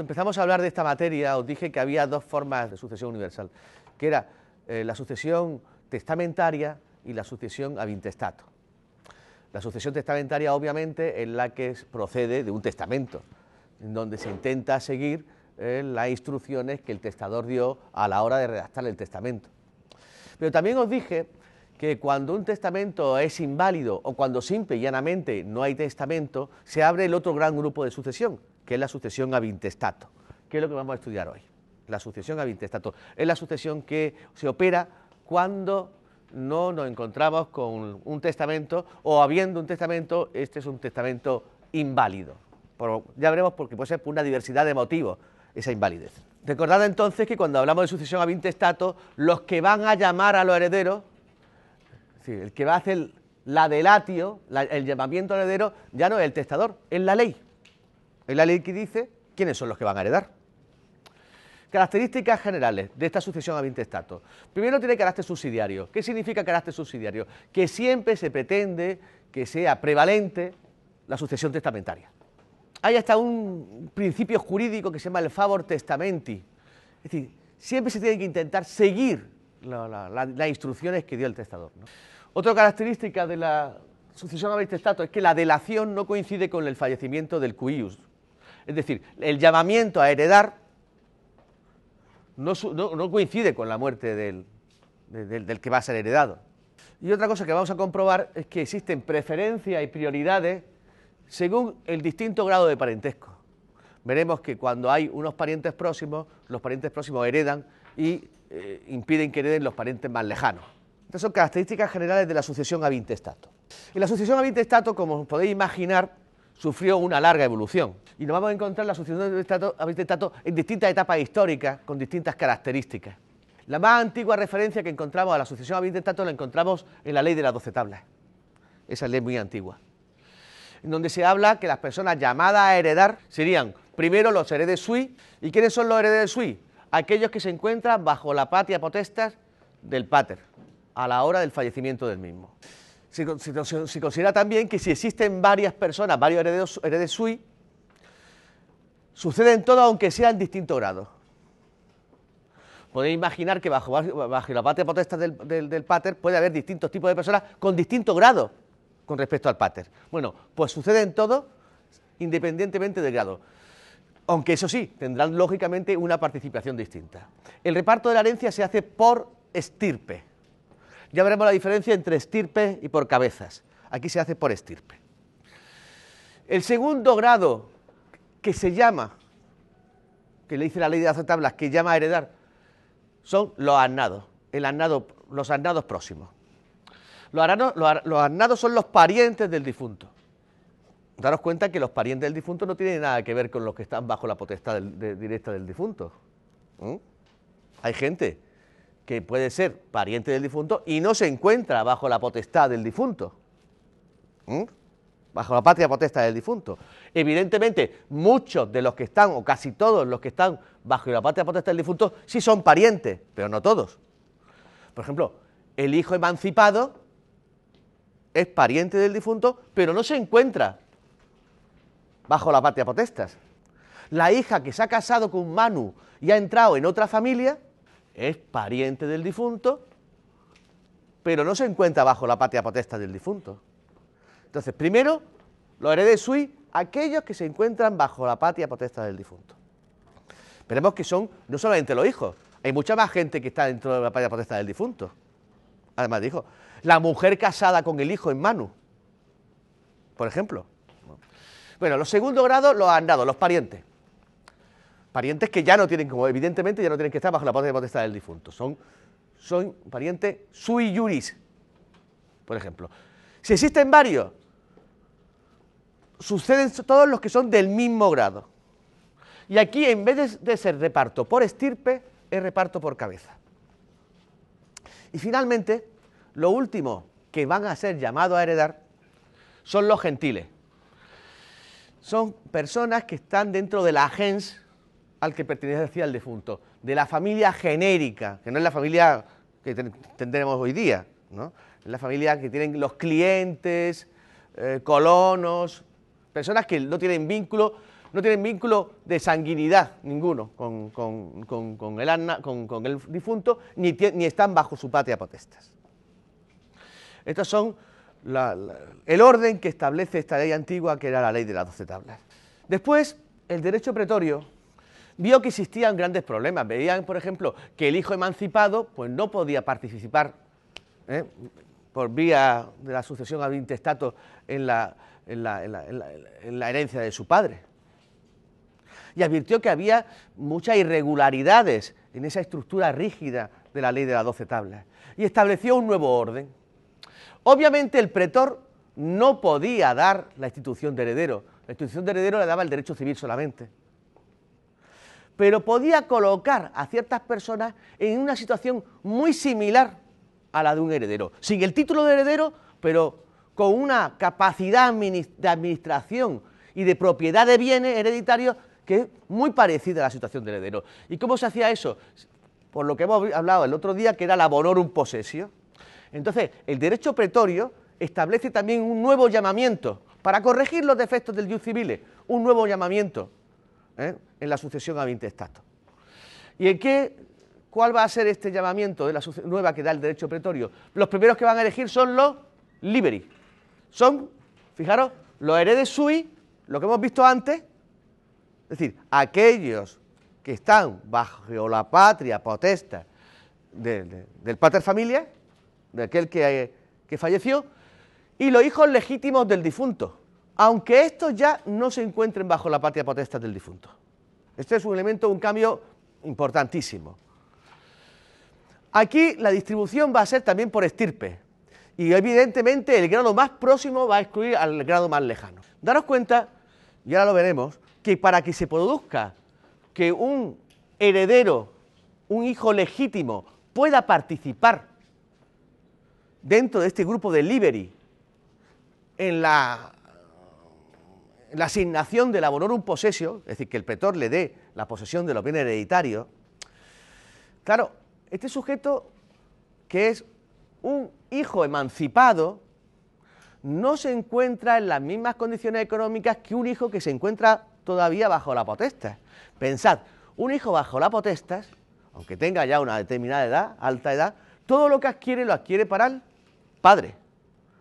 cuando empezamos a hablar de esta materia, os dije que había dos formas de sucesión universal, que era eh, la sucesión testamentaria y la sucesión ab intestato. La sucesión testamentaria, obviamente, es la que procede de un testamento, en donde se intenta seguir eh, las instrucciones que el testador dio a la hora de redactar el testamento. Pero también os dije que cuando un testamento es inválido o cuando simple y llanamente no hay testamento, se abre el otro gran grupo de sucesión, que es la sucesión ab intestato, que es lo que vamos a estudiar hoy. La sucesión ab intestato es la sucesión que se opera cuando no nos encontramos con un testamento o habiendo un testamento, este es un testamento inválido. ya veremos porque puede ser por una diversidad de motivos esa invalidez. Recordad entonces que cuando hablamos de sucesión ab intestato, los que van a llamar a los herederos, el que va a hacer la delatio, el llamamiento al heredero, ya no es el testador, es la ley. Es la ley que dice quiénes son los que van a heredar. Características generales de esta sucesión ab intestato. Primero tiene carácter subsidiario. ¿Qué significa carácter subsidiario? Que siempre se pretende que sea prevalente la sucesión testamentaria. Hay hasta un principio jurídico que se llama el favor testamenti. Es decir, siempre se tiene que intentar seguir las instrucciones que dio el testador. Otra característica de la sucesión ab intestato es que la delación no coincide con el fallecimiento del cuius. Es decir, el llamamiento a heredar no, coincide con la muerte del, que va a ser heredado. Y otra cosa que vamos a comprobar es que existen preferencias y prioridades según el distinto grado de parentesco. Veremos que cuando hay unos parientes próximos, los parientes próximos heredan y eh, impiden que hereden los parientes más lejanos. Estas son características generales de la sucesión ab intestato. Y la sucesión ab intestato, como podéis imaginar, sufrió una larga evolución. Y nos vamos a encontrar la sucesión de intestato en distintas etapas históricas, con distintas características. La más antigua referencia que encontramos a la sucesión ab intestato la encontramos en la ley de las doce tablas. Esa ley muy antigua. En donde se habla que las personas llamadas a heredar serían primero los heredes sui. ¿Y quiénes son los heredes sui? Aquellos que se encuentran bajo la patria potestas del pater, a la hora del fallecimiento del mismo. Se, considera también que si existen varias personas, varios herederos, heredes sui, suceden todo aunque sean distintos grados. Podéis imaginar que bajo, la patria potestad del, pater puede haber distintos tipos de personas con distintos grados con respecto al pater. Bueno, pues suceden todo independientemente del grado. Aunque eso sí, tendrán lógicamente una participación distinta. El reparto de la herencia se hace por estirpe. Ya veremos la diferencia entre estirpe y por cabezas. Aquí se hace por estirpe. El segundo grado que se llama, que le dice la ley de las tablas, que llama a heredar, son los annados, el los annados próximos. Los annados, son los parientes del difunto. Daros cuenta que los parientes del difunto no tienen nada que ver con los que están bajo la potestad directa del difunto. Hay gente que puede ser pariente del difunto y no se encuentra bajo la potestad del difunto, bajo la patria potestad del difunto. Evidentemente, muchos de los que están, o casi todos los que están bajo la patria potestad del difunto, sí son parientes, pero no todos. Por ejemplo, el hijo emancipado es pariente del difunto, pero no se encuentra bajo la patria potestas. La hija que se ha casado con Manu y ha entrado en otra familia, es pariente del difunto, pero no se encuentra bajo la patria potesta del difunto. Entonces, primero, los heredes sui, aquellos que se encuentran bajo la patria potesta del difunto. Veremos que son no solamente los hijos, hay mucha más gente que está dentro de la patria potesta del difunto. Además dijo, la mujer casada con el hijo en mano, por ejemplo. Bueno, los segundos grados los han dado los parientes. Parientes que ya no tienen, como evidentemente, ya no tienen que estar bajo la potestad del difunto. Son, son parientes sui juris, por ejemplo. Si existen varios, suceden todos los que son del mismo grado. Y aquí, en vez de, ser reparto por estirpe, es reparto por cabeza. Y finalmente, lo último que van a ser llamados a heredar son los gentiles. Son personas que están dentro de la gens al que pertenecía el difunto, de la familia genérica, que no es la familia que tendremos hoy día, ¿no? es la familia que tienen los clientes, eh, colonos, personas que no tienen vínculo no tienen vínculo de sanguinidad ninguno con, el, con, el, difunto, ni, ni, están bajo su patria potestas. Estos son el orden que establece esta ley antigua, que era la ley de las doce tablas. Después, el derecho pretorio vio que existían grandes problemas. Veían, por ejemplo, que el hijo emancipado pues, no podía participar ¿eh? por vía de la sucesión ad intestato en la, en la herencia de su padre. Y advirtió que había muchas irregularidades en esa estructura rígida de la ley de las doce tablas. Y estableció un nuevo orden. Obviamente el pretor no podía dar la institución de heredero. La institución de heredero le daba el derecho civil solamente pero podía colocar a ciertas personas en una situación muy similar a la de un heredero, sin el título de heredero, pero con una capacidad de administración y de propiedad de bienes hereditarios que es muy parecida a la situación de heredero. ¿Y cómo se hacía eso? Por lo que hemos hablado el otro día, que era la bonorum possessio. Entonces, el derecho pretorio establece también un nuevo llamamiento para corregir los defectos del jus civile, un nuevo llamamiento ¿eh? en la sucesión a intestato. ¿Y en qué, cuál va a ser este llamamiento de la nueva que da el derecho pretorio? Los primeros que van a elegir son los liberi. Son, fijaros, los heredes sui, lo que hemos visto antes, es decir, aquellos que están bajo la patria potesta del pater familia, de aquel que, que falleció, y los hijos legítimos del difunto, aunque estos ya no se encuentren bajo la patria potestad del difunto. Este es un elemento, un cambio importantísimo. Aquí la distribución va a ser también por estirpe y evidentemente el grado más próximo va a excluir al grado más lejano. Daros cuenta, y ahora lo veremos, que para que se produzca que un heredero, un hijo legítimo, pueda participar dentro de este grupo de liberi en la la asignación del abonorum possessio, es decir, que el pretor le dé la posesión de los bienes hereditarios, claro, este sujeto que es un hijo emancipado, no se encuentra en las mismas condiciones económicas que un hijo que se encuentra todavía bajo la potestad. Pensad, un hijo bajo la potestad, aunque tenga ya una determinada edad, alta edad, todo lo que adquiere lo adquiere para el padre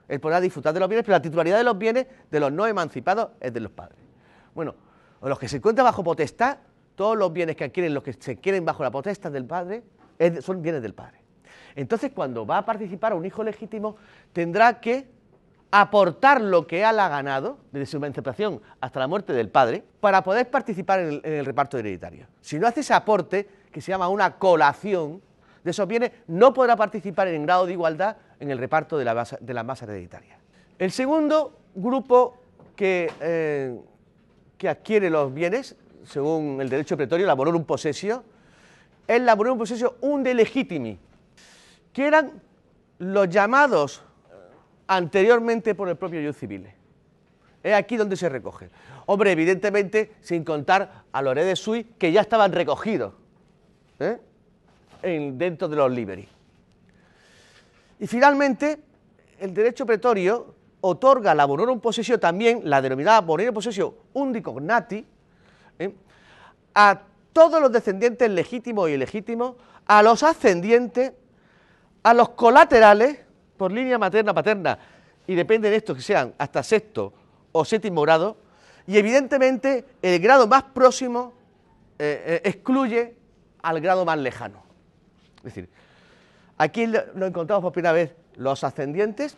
él podrá disfrutar de los bienes, pero la titularidad de los bienes de los no emancipados es de los padres. Bueno, los que se encuentran bajo potestad, todos los bienes que adquieren los que se quieren bajo la potestad del padre son bienes del padre. Entonces, cuando va a participar un hijo legítimo, tendrá que aportar lo que él ha ganado, desde su emancipación hasta la muerte del padre, para poder participar en el, reparto hereditario. Si no hace ese aporte, que se llama una colación de esos bienes, no podrá participar en grado de igualdad en el reparto de la, masa, hereditaria. El segundo grupo que, eh, que, adquiere los bienes, según el derecho pretorio, la un possessio, es la un possessio de legitimi, que eran los llamados anteriormente por el propio yo civil. Es aquí donde se recoge. Hombre, evidentemente, sin contar a los heredes sui que ya estaban recogidos ¿eh? dentro de los liberi. Y finalmente, el derecho pretorio otorga la bonorum possessio también, la denominada bonorum possessio undi cognati, ¿eh? a todos los descendientes legítimos y ilegítimos, a los ascendientes, a los colaterales, por línea materna-paterna, y depende de estos que sean hasta sexto o séptimo grado, y evidentemente el grado más próximo eh, eh, excluye al grado más lejano. Es decir, Aquí lo encontramos por primera vez los ascendientes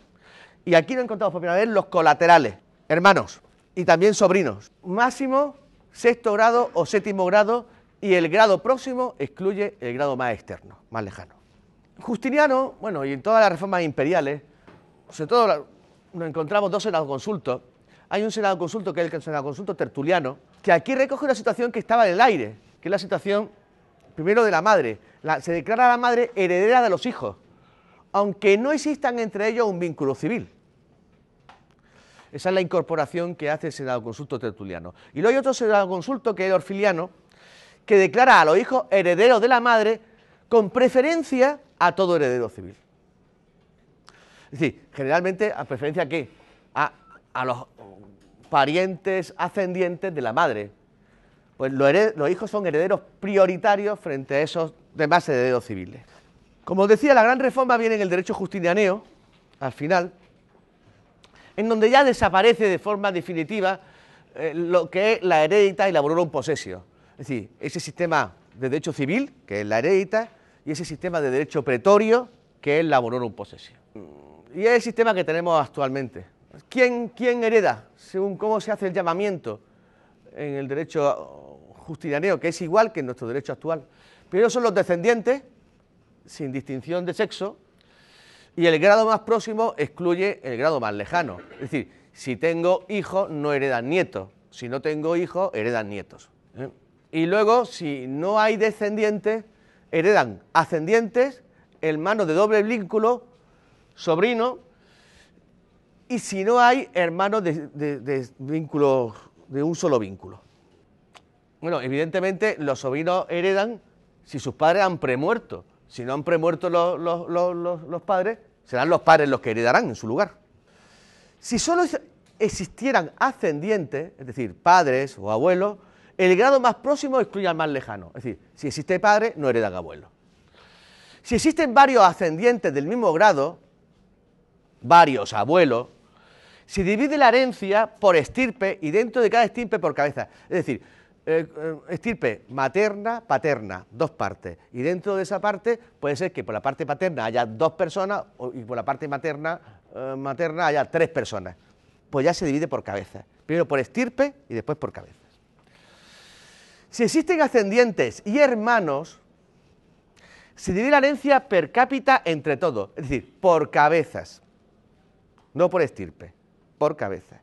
y aquí lo encontramos por primera vez los colaterales, hermanos y también sobrinos. Máximo, sexto grado o séptimo grado y el grado próximo excluye el grado más externo, más lejano. Justiniano, bueno, y en todas las reformas imperiales, sobre todo nos encontramos dos senados consultos. Hay un senado consulto que es el senado consulto tertuliano, que aquí recoge una situación que estaba en el aire, que es la situación primero de la madre. Se declara a la madre heredera de los hijos, aunque no existan entre ellos un vínculo civil. Esa es la incorporación que hace el Senado Consulto Tertuliano. Y luego hay otro Senado Consulto, que es Orfiliano, que declara a los hijos herederos de la madre con preferencia a todo heredero civil. Es decir, generalmente a preferencia a qué? A, a los parientes ascendientes de la madre, pues los hijos son herederos prioritarios frente a esos demás herederos civiles. Como os decía, la gran reforma viene en el derecho justinianeo, al final, en donde ya desaparece de forma definitiva eh, lo que es la heredita y la un possessio. Es decir, ese sistema de derecho civil, que es la heredita, y ese sistema de derecho pretorio, que es la un possessio. Y es el sistema que tenemos actualmente. ¿Quién, ¿Quién hereda? Según cómo se hace el llamamiento en el derecho justinianeo, que es igual que en nuestro derecho actual. Primero son los descendientes, sin distinción de sexo, y el grado más próximo excluye el grado más lejano. Es decir, si tengo hijos, no heredan nietos. Si no tengo hijos, heredan nietos. ¿eh? Y luego, si no hay descendientes, heredan ascendientes, hermanos de doble vínculo, sobrino, y si no hay hermanos de, de un solo vínculo. Bueno, evidentemente los sobrinos heredan si sus padres han premuerto. Si no han premuerto los, los, padres, serán los padres los que heredarán en su lugar. Si solo existieran ascendientes, es decir, padres o abuelos, el grado más próximo excluye al más lejano. Es decir, si existe padre, no heredan abuelo. Si existen varios ascendientes del mismo grado, varios abuelos, se divide la herencia por estirpe y dentro de cada estirpe por cabeza. Es decir, eh, eh, estirpe materna, paterna, dos partes. Y dentro de esa parte puede ser que por la parte paterna haya dos personas y por la parte materna, eh, materna haya tres personas. Pues ya se divide por cabeza. Primero por estirpe y después por cabezas. Si existen ascendientes y hermanos, se divide la herencia per cápita entre todos, es decir, por cabezas, no por estirpe, por cabeza.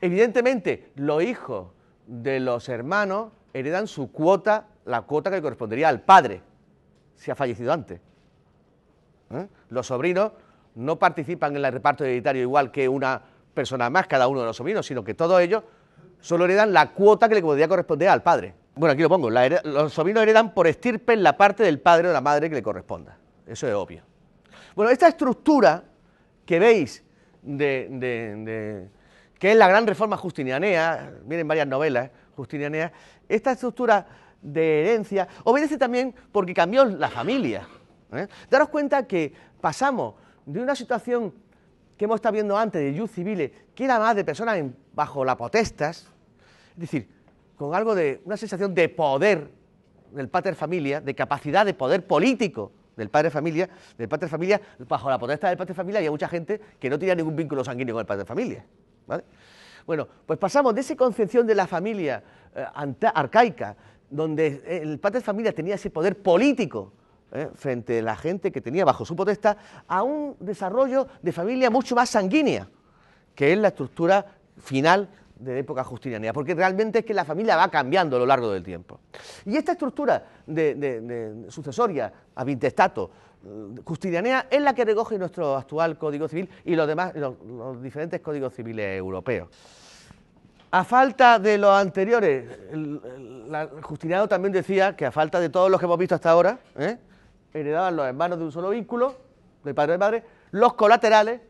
Evidentemente, los hijos de los hermanos heredan su cuota, la cuota que correspondería al padre, si ha fallecido antes. ¿Eh? Los sobrinos no participan en el reparto hereditario igual que una persona más, cada uno de los sobrinos, sino que todos ellos solo heredan la cuota que le podría corresponder al padre. Bueno, aquí lo pongo, los sobrinos heredan por estirpe la parte del padre o la madre que le corresponda. Eso es obvio. Bueno, esta estructura que veis de que es la gran reforma justinianea, miren varias novelas justinianeas, esta estructura de herencia obedece también porque cambió la familia. ¿eh? Daros cuenta que pasamos de una situación que hemos estado viendo antes de jus civiles, que era más de personas bajo la potestas, es decir, con algo de una sensación de poder del pater familia, de capacidad de poder político del padre familia, del pater familia, bajo la potestad del pater familia había mucha gente que no tenía ningún vínculo sanguíneo con el padre familia. Bueno, pues pasamos de esa concepción de la familia eh, arcaica, donde el padre de familia tenía ese poder político eh, frente a la gente que tenía bajo su potestad, a un desarrollo de familia mucho más sanguínea, que es la estructura final de la época justiniana, porque realmente es que la familia va cambiando a lo largo del tiempo. Y esta estructura de, sucesoria a justinianea es la que recoge nuestro actual Código Civil y los demás, los, diferentes códigos civiles europeos. A falta de los anteriores, el, Justiniano también decía que a falta de todos los que hemos visto hasta ahora, ¿eh? heredaban los hermanos de un solo vínculo, de padre y madre, los colaterales,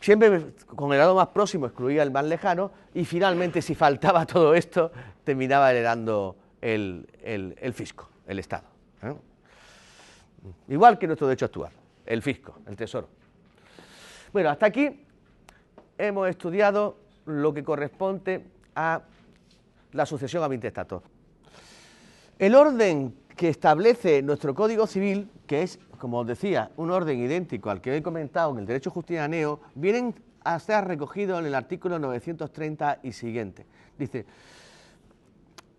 siempre con el grado más próximo excluía el más lejano, y finalmente si faltaba todo esto, terminaba heredando el, fisco, el Estado. ¿eh? Igual que nuestro derecho actual, el fisco, el tesoro. Bueno, hasta aquí hemos estudiado lo que corresponde a la sucesión a 20 estatus. El orden que establece nuestro Código Civil, que es, como os decía, un orden idéntico al que he comentado en el derecho justinianeo, vienen a ser recogidos en el artículo 930 y siguiente. Dice,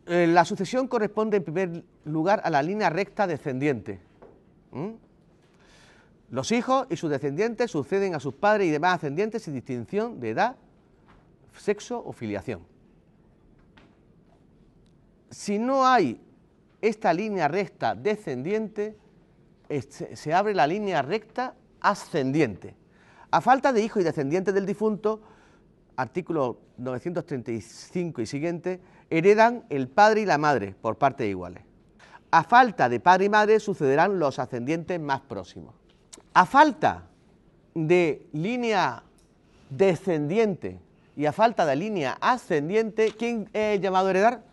eh, la sucesión corresponde en primer lugar a la línea recta descendiente, ¿Mm? Los hijos y sus descendientes suceden a sus padres y demás ascendientes sin distinción de edad, sexo o filiación. Si no hay esta línea recta descendiente, se abre la línea recta ascendiente. A falta de hijos y descendientes del difunto, artículo 935 y siguiente, heredan el padre y la madre por partes iguales. A falta de padre y madre sucederán los ascendientes más próximos. A falta de línea descendiente y a falta de línea ascendiente, ¿quién es llamado a heredar?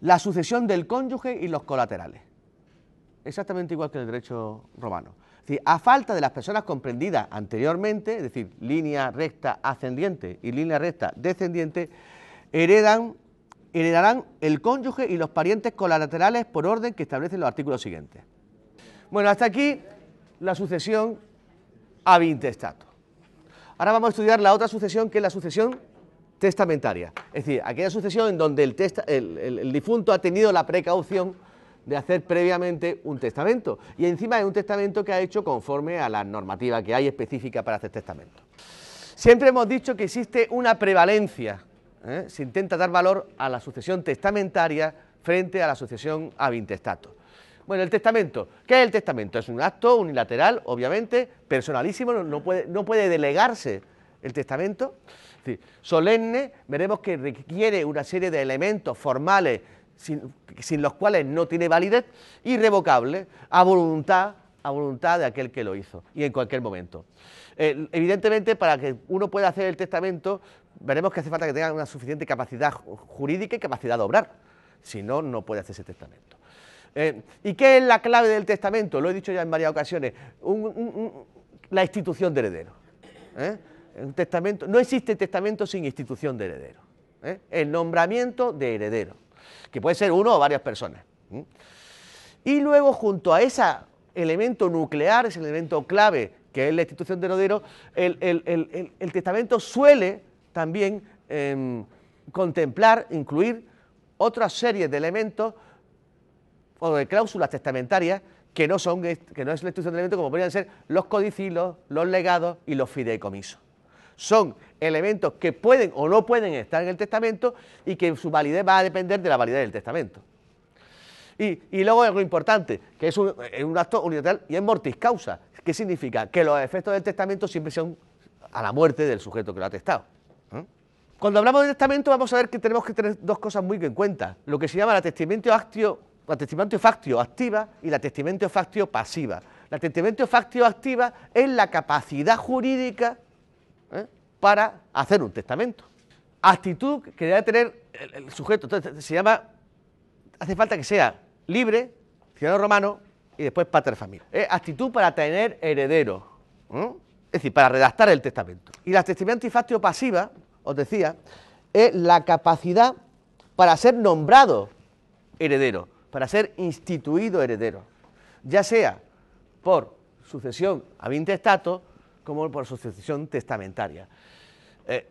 La sucesión del cónyuge y los colaterales. Exactamente igual que en el derecho romano. Es decir, a falta de las personas comprendidas anteriormente, es decir, línea recta ascendiente y línea recta descendiente, heredan, heredarán el cónyuge y los parientes colaterales por orden que establecen los artículos siguientes. Bueno, hasta aquí la sucesión ab intestato. Ahora vamos a estudiar la otra sucesión, que es la sucesión testamentaria. Es decir, aquella sucesión en donde el, difunto ha tenido la precaución de hacer previamente un testamento. Y encima es un testamento que ha hecho conforme a la normativa que hay específica para hacer testamento. Siempre hemos dicho que existe una prevalencia, ¿eh? se intenta dar valor a la sucesión testamentaria frente a la sucesión ab intestato. Bueno, el testamento. ¿Qué es el testamento? Es un acto unilateral, obviamente, personalísimo, no puede, delegarse el testamento. solemne, veremos que requiere una serie de elementos formales sin, los cuales no tiene validez, irrevocable, a voluntad, a voluntad de aquel que lo hizo y en cualquier momento. Eh, evidentemente, para que uno pueda hacer el testamento, veremos que hace falta que tenga una suficiente capacidad jurídica y capacidad de obrar. Si no, no puede hacer ese testamento. Eh, ¿Y qué es la clave del testamento? Lo he dicho ya en varias ocasiones. la institución de heredero. ¿eh? Un testamento, no existe testamento sin institución de heredero. ¿eh? El nombramiento de heredero, que puede ser uno o varias personas. Y luego, junto a ese elemento nuclear, ese elemento clave que es la institución de heredero, el, testamento suele también em, contemplar, incluir otra serie de elementos o de cláusulas testamentarias que no, son, que no es la institución de elementos como podrían ser los codicilos, los legados y los fideicomisos. Son elementos que pueden o no pueden estar en el testamento y que su validez va a depender de la validez del testamento. Y, y luego algo importante, que es un, acto unilateral y es mortis causa. ¿Qué significa? Que los efectos del testamento siempre son a la muerte del sujeto que lo ha testado. ¿Eh? Cuando hablamos de testamento vamos a ver que tenemos que tener dos cosas muy en cuenta. Lo que se llama la testamento actio la testamento factio activa y la testamento factio pasiva. La testamento factio activa es la capacidad jurídica ¿eh? para hacer un testamento. Actitud que debe tener el, sujeto, entonces se llama, hace falta que sea libre, ciudadano romano y después pater familia. Actitud para tener heredero, ¿eh? Es decir, para redactar el testamento. Y la testamento factio pasiva, os decía, es la capacidad para ser nombrado heredero para ser instituido heredero, ya sea por sucesión a intestato como por sucesión testamentaria. Eh,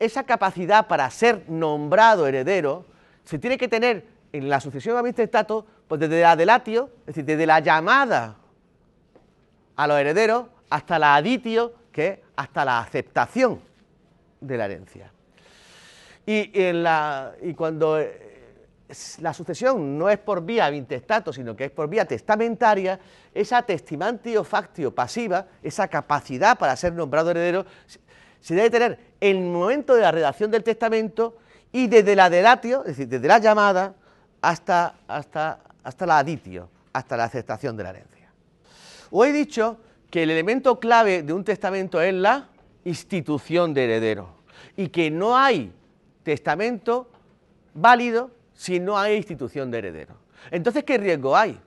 esa capacidad para ser nombrado heredero se tiene que tener en la sucesión a intestato pues desde la delatio, es decir, desde la llamada a los herederos hasta la aditio, que es hasta la aceptación de la herencia. Y, cuando la sucesión no es por vía intestato, sino que es por vía testamentaria, esa testimantio factio pasiva, esa capacidad para ser nombrado heredero, se debe tener en el momento de la redacción del testamento y desde la delatio, es decir, desde la llamada hasta, hasta, hasta la aditio, hasta la aceptación de la herencia. Os he dicho que el elemento clave de un testamento es la institución de heredero y que no hay testamento válido si no hay institución de heredero. Entonces, ¿qué riesgo hay?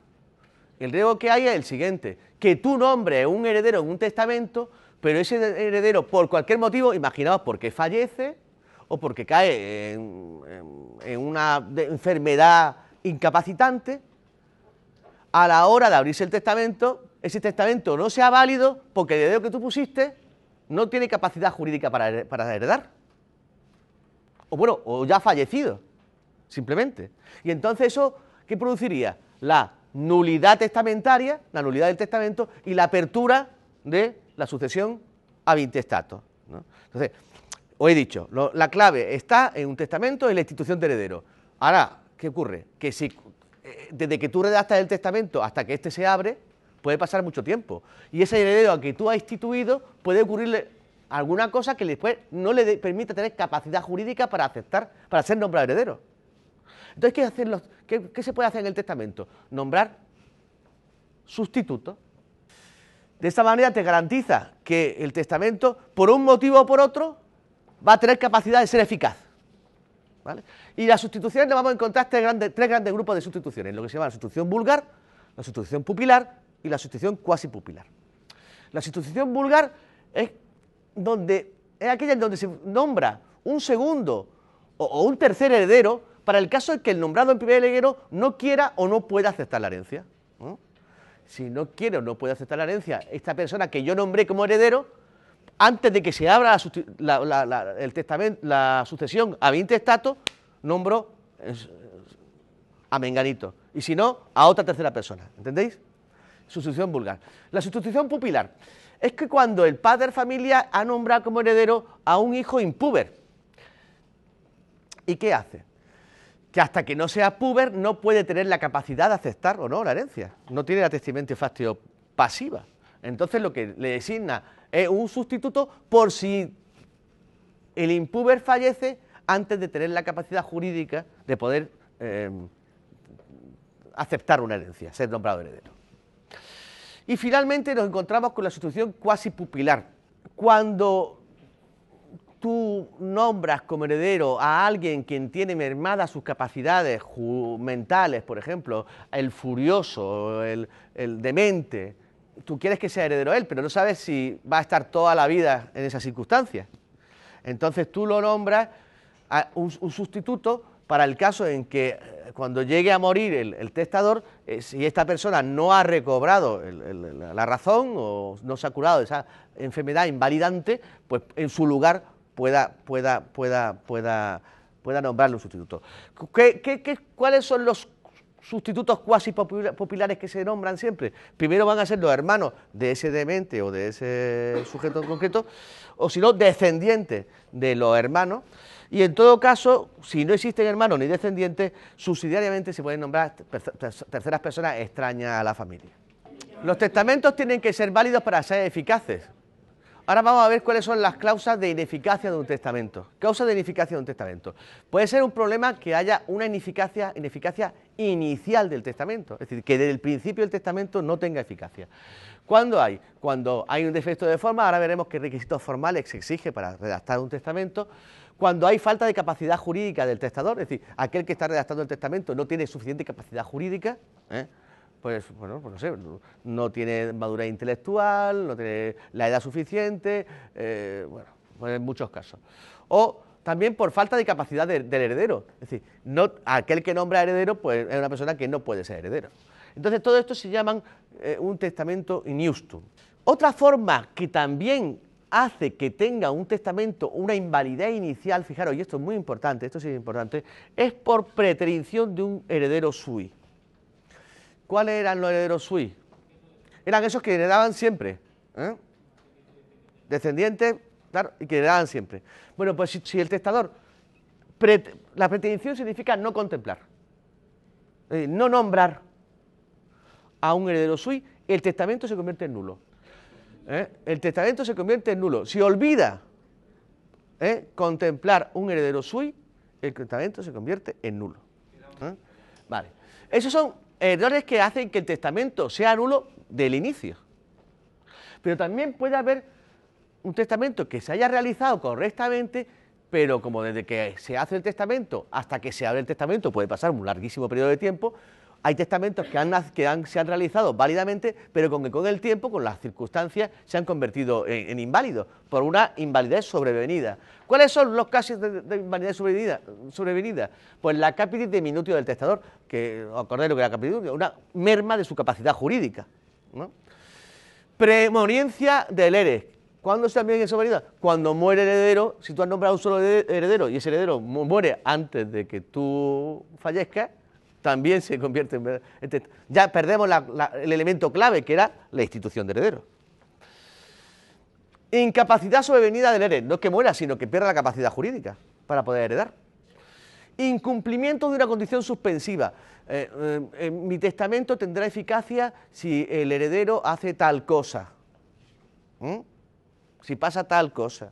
El riesgo que hay es el siguiente, que tú nombres un heredero en un testamento, pero ese heredero por cualquier motivo, imaginaos porque fallece o porque cae en, una enfermedad incapacitante, a la hora de abrirse el testamento, ese testamento no sea válido porque el heredero que tú pusiste no tiene capacidad jurídica para, heredar. O bueno, o ya ha fallecido simplemente. Y entonces eso, ¿qué produciría? La nulidad testamentaria, la nulidad del testamento y la apertura de la sucesión a intestato. Entonces, os he dicho, la clave está en un testamento en la institución de heredero. Ahora, ¿qué ocurre? Que si eh, desde que tú redactas el testamento hasta que éste se abre, puede pasar mucho tiempo. Y ese heredero al que tú has instituido puede ocurrirle alguna cosa que después no le permita tener capacidad jurídica para aceptar, para ser nombrado heredero. Entonces, ¿qué, se puede hacer en el testamento? Nombrar sustituto. De esta manera te garantiza que el testamento, por un motivo o por otro, va a tener capacidad de ser eficaz. Y las sustituciones nos vamos a encontrar tres grandes, tres grandes grupos de sustituciones, lo que se llama la sustitución vulgar, la sustitución pupilar y la sustitución cuasi pupilar. La sustitución vulgar es, donde, es aquella en donde se nombra un segundo o, un tercer heredero para el caso de que el nombrado en primer heredero no quiera o no pueda aceptar la herencia. Si no quiere o no puede aceptar la herencia, esta persona que yo nombré como heredero, antes de que se abra la, el testamento, la sucesión a mi intestato, nombro a Menganito. Y si no, a otra tercera persona. ¿Entendéis? Sustitución vulgar. La sustitución pupilar es que cuando el padre familia ha nombrado como heredero a un hijo impúber. ¿Y qué hace? Que hasta que no sea puber no puede tener la capacidad de aceptar o no la herencia. No tiene la testamento fastio pasiva. Entonces lo que le designa es un sustituto por si el impuber fallece antes de tener la capacidad jurídica de poder eh, aceptar una herencia, ser nombrado heredero. Y finalmente nos encontramos con la sustitución cuasi pupilar. Cuando tú nombras como heredero a alguien quien tiene mermadas sus capacidades mentales, por ejemplo, el furioso, el, demente, tú quieres que sea heredero él, pero no sabes si va a estar toda la vida en esas circunstancias. Entonces tú lo nombras a un sustituto para el caso en que eh, cuando llegue a morir el, testador, eh, si esta persona no ha recobrado la razón o no se ha curado de esa enfermedad invalidante, pues en su lugar pueda, pueda, pueda, pueda, pueda nombrarle un sustituto. cuáles son los sustitutos cuasi populares que se nombran siempre? Primero van a ser los hermanos de ese demente o de ese sujeto concreto, o si no, descendientes de los hermanos. Y en todo caso, si no existen hermanos ni descendientes, subsidiariamente se pueden nombrar terceras personas extrañas a la familia. Los testamentos tienen que ser válidos para ser eficaces. Ahora vamos a ver cuáles son las causas de ineficacia de un testamento. Causas de ineficacia de un testamento. Puede ser un problema que haya una ineficacia, ineficacia inicial del testamento, es decir, que desde el principio del testamento no tenga eficacia. ¿Cuándo hay? Cuando hay un defecto de forma, ahora veremos qué requisitos formales se exige para redactar un testamento cuando hay falta de capacidad jurídica del testador, es decir, aquel que está redactando el testamento no tiene suficiente capacidad jurídica, ¿eh? Pues, bueno, pues no sé, no, tiene madurez intelectual, no tiene la edad suficiente, eh, bueno, pues en muchos casos. O también por falta de capacidad del heredero, es decir, no, aquel que nombra heredero pues es una persona que no puede ser heredero. Entonces todo esto se llama eh, un testamento injustum. Otra forma que también hace que tenga un testamento una invalidez inicial, fijaros, y esto es muy importante, esto sí es importante, es por preterición de un heredero sui. ¿Cuáles eran los herederos sui? Eran esos que heredaban siempre, ¿eh? descendientes, claro, y que heredaban siempre. Bueno, pues si, el testador, la pretensión significa no contemplar, no nombrar a un heredero sui, el testamento se convierte en nulo. ¿eh? el testamento se convierte en nulo. Si olvida ¿eh? contemplar un heredero sui, el testamento se convierte en nulo. ¿eh? Vale. Esos son errores que hacen que el testamento sea nulo del inicio. Pero también puede haber un testamento que se haya realizado correctamente, pero como desde que se hace el testamento hasta que se abre el testamento puede pasar un larguísimo periodo de tiempo, hay testamentos que, se han realizado válidamente, pero con que con el tiempo, con las circunstancias, se han convertido en, inválidos por una invalidez sobrevenida. ¿Cuáles son los casos de, invalidez sobrevenida, Pues la capitis de minutio del testador, que acordáis lo que era capitis, una merma de su capacidad jurídica. ¿no? Premoniencia del ERE. ¿Cuándo se también eso Cuando muere el heredero, si tú has nombrado un solo heredero y ese heredero muere antes de que tú fallezcas, también se convierte en... Ya perdemos el elemento clave, que era la institución de heredero. Incapacidad sobrevenida del heredero, no es que muera, sino que pierda la capacidad jurídica para poder heredar. Incumplimiento de una condición suspensiva. Eh, eh, mi testamento tendrá eficacia si el heredero hace tal cosa. ¿Mm? Si pasa tal cosa.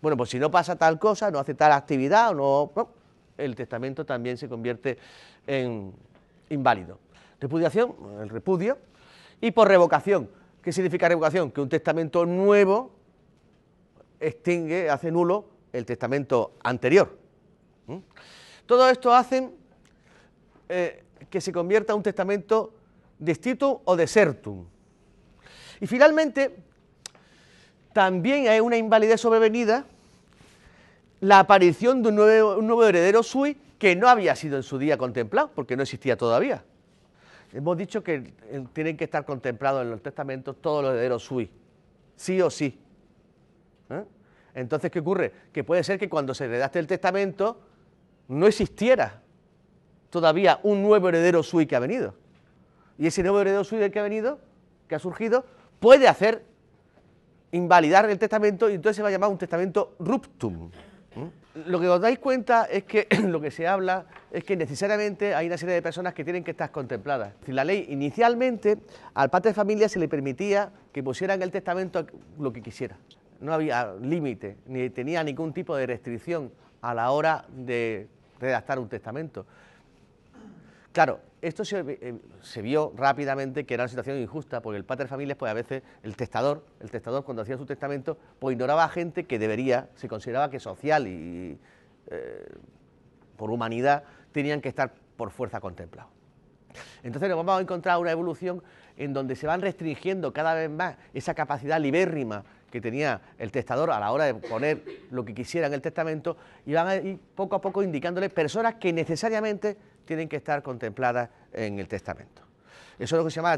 Bueno, pues si no pasa tal cosa, no hace tal actividad, no, el testamento también se convierte en inválido. Repudiación, el repudio, y por revocación. ¿Qué significa revocación? Que un testamento nuevo extingue, hace nulo el testamento anterior. Todo esto hace eh, que se convierta en un testamento destitum o desertum. Y finalmente, también hay una invalidez sobrevenida la aparición de un nuevo, heredero sui que no había sido en su día contemplado, porque no existía todavía. Hemos dicho que eh, tienen que estar contemplados en los testamentos todos los herederos sui, sí o sí. ¿Eh? Entonces, ¿qué ocurre? Que puede ser que cuando se redacte el testamento no existiera todavía un nuevo heredero sui que ha venido. Y ese nuevo heredero sui que ha venido, que ha surgido, puede hacer invalidar el testamento y entonces se va a llamar un testamento ruptum. Lo que os dais cuenta es que lo que se habla es que necesariamente hay una serie de personas que tienen que estar contempladas. la ley inicialmente al padre de familia se le permitía que pusiera en el testamento lo que quisiera. No había límite, ni tenía ningún tipo de restricción a la hora de redactar un testamento. Claro, esto eh, se, vio rápidamente que era una situación injusta, porque el pater familias, pues a veces el testador, el testador cuando hacía su testamento, pues ignoraba a gente que debería, se consideraba que social y eh, por humanidad tenían que estar por fuerza contemplados. Entonces nos vamos a encontrar una evolución en donde se van restringiendo cada vez más esa capacidad libérrima que tenía el testador a la hora de poner lo que quisiera en el testamento y van a ir poco a poco indicándole personas que necesariamente tienen que estar contempladas en el testamento. Eso es lo que se llama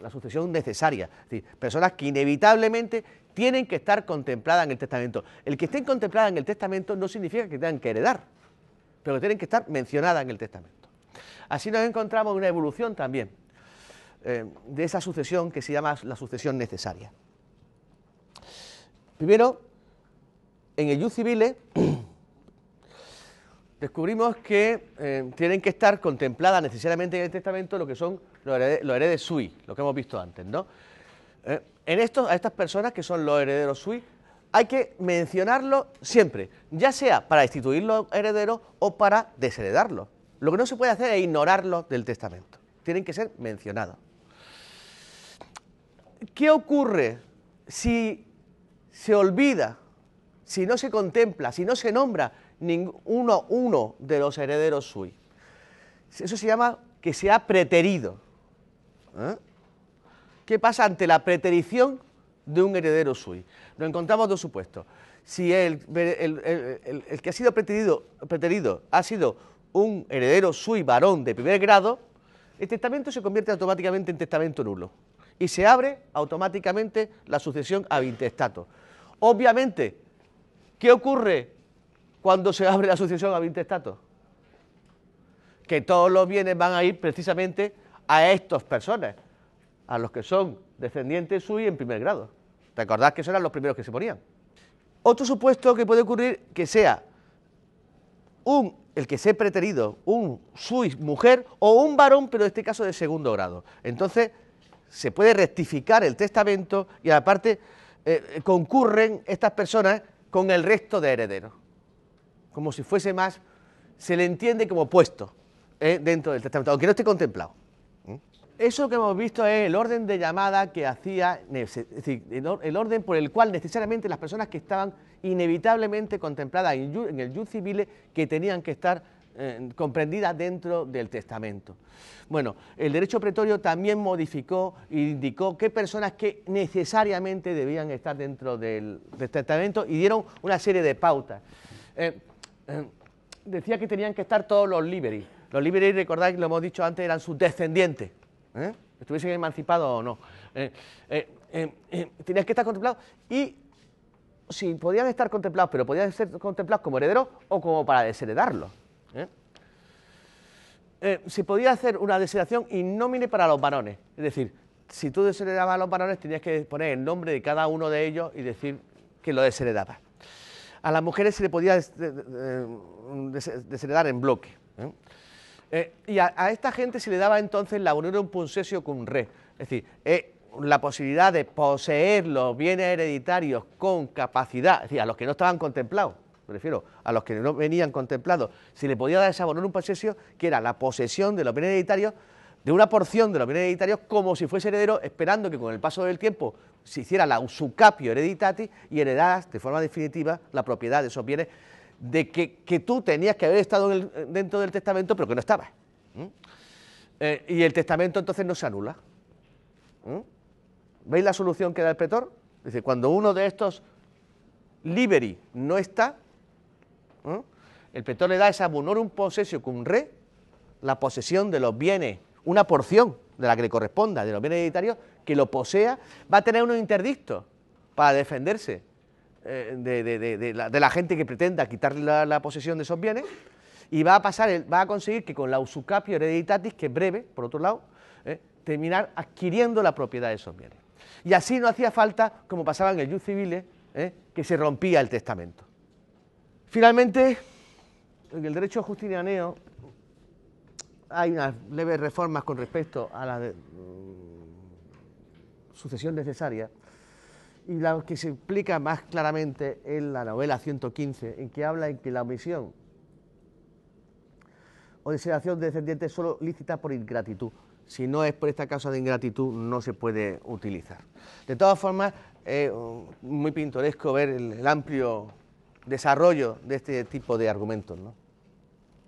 la sucesión necesaria, es decir, personas que inevitablemente tienen que estar contempladas en el testamento. El que estén contempladas en el testamento no significa que tengan que heredar, pero que tienen que estar mencionadas en el testamento. Así nos encontramos una evolución también eh, de esa sucesión que se llama la sucesión necesaria. Primero, en el Ius Civile descubrimos que eh, tienen que estar contempladas necesariamente en el testamento lo que son los herederos, sui, lo que hemos visto antes, ¿no? Eh, en estos, a estas personas que son los herederos sui, hay que mencionarlo siempre, ya sea para instituir los herederos o para desheredarlos. Lo que no se puede hacer es ignorarlos del testamento, tienen que ser mencionados. ¿Qué ocurre si se olvida, si no se contempla, si no se nombra ninguno uno de los herederos sui. Eso se llama que se ha preterido. ¿eh? ¿Qué pasa ante la preterición de un heredero sui? Nos encontramos dos supuestos. Si el, que ha sido preterido, preterido ha sido un heredero sui varón de primer grado, el testamento se convierte automáticamente en testamento nulo y se abre automáticamente la sucesión a intestato. Obviamente, ¿qué ocurre cuando se abre la sucesión a intestato? Que todos los bienes van a ir precisamente a estas personas, a los que son descendientes suyos en primer grado. Recordad que esos eran los primeros que se ponían. Otro supuesto que puede ocurrir que sea un, el que se preterido, un suis mujer o un varón, pero en este caso de segundo grado. Entonces, se puede rectificar el testamento y aparte eh, concurren estas personas con el resto de herederos como si fuese más, se le entiende como puesto ¿eh? dentro del testamento, aunque no esté contemplado. Eso que hemos visto es el orden de llamada que hacía, es decir, el orden por el cual necesariamente las personas que estaban inevitablemente contempladas en el jus civile que tenían que estar eh, comprendidas dentro del testamento. Bueno, el derecho pretorio también modificó e indicó qué personas que necesariamente debían estar dentro del, testamento y dieron una serie de pautas. Eh, eh, decía que tenían que estar todos los liberis. Los liberis, recordáis, lo hemos dicho antes, eran sus descendientes, ¿eh? estuviesen emancipados o no. Eh, tenían que estar contemplados y si podían estar contemplados, pero podían ser contemplados como herederos o como para desheredarlos. se podía hacer una desheredación innómine para los varones, es decir, si tú desheredabas a los varones tenías que poner el nombre de cada uno de ellos y decir que lo desheredabas a las mujeres se le podía desheredar en bloque. ¿eh? Eh, y a, esta gente se le daba entonces la un punsesio cum re, es decir, eh, la posibilidad de poseer los bienes hereditarios con capacidad, es decir, a los que no estaban contemplados, me refiero a los que no venían contemplados, se le podía dar esa un possesio, que era la posesión de los bienes hereditarios de una porción de los bienes hereditarios como si fuese heredero, esperando que con el paso del tiempo se hiciera la usucapio hereditatis y heredaras de forma definitiva la propiedad de esos bienes de que, tú tenías que haber estado dentro del testamento, pero que no estabas. Eh, y el testamento entonces no se anula. ¿Veis la solución que da el pretor? Dice, cuando uno de estos liberi no está, el pretor le da esa bonorum possessio cum re, la posesión de los bienes, una porción de la que le corresponda, de los bienes hereditarios, que lo posea, va a tener unos interdictos para defenderse eh, de, la, gente que pretenda quitarle la, posesión de esos bienes y va a pasar, va a conseguir que con la usucapio hereditatis, que es breve, por otro lado, eh, terminar adquiriendo la propiedad de esos bienes. Y así no hacía falta, como pasaba en el jus civile, eh, que se rompía el testamento. Finalmente, en el derecho justinianeo hay unas leves reformas con respecto a la mm, sucesión necesaria y la que se explica más claramente en la novela 115, en que habla en que la omisión o deseación de descendientes es solo lícita por ingratitud. Si no es por esta causa de ingratitud, no se puede utilizar. De todas formas, es muy pintoresco ver el, el amplio desarrollo de este tipo de argumentos. ¿no?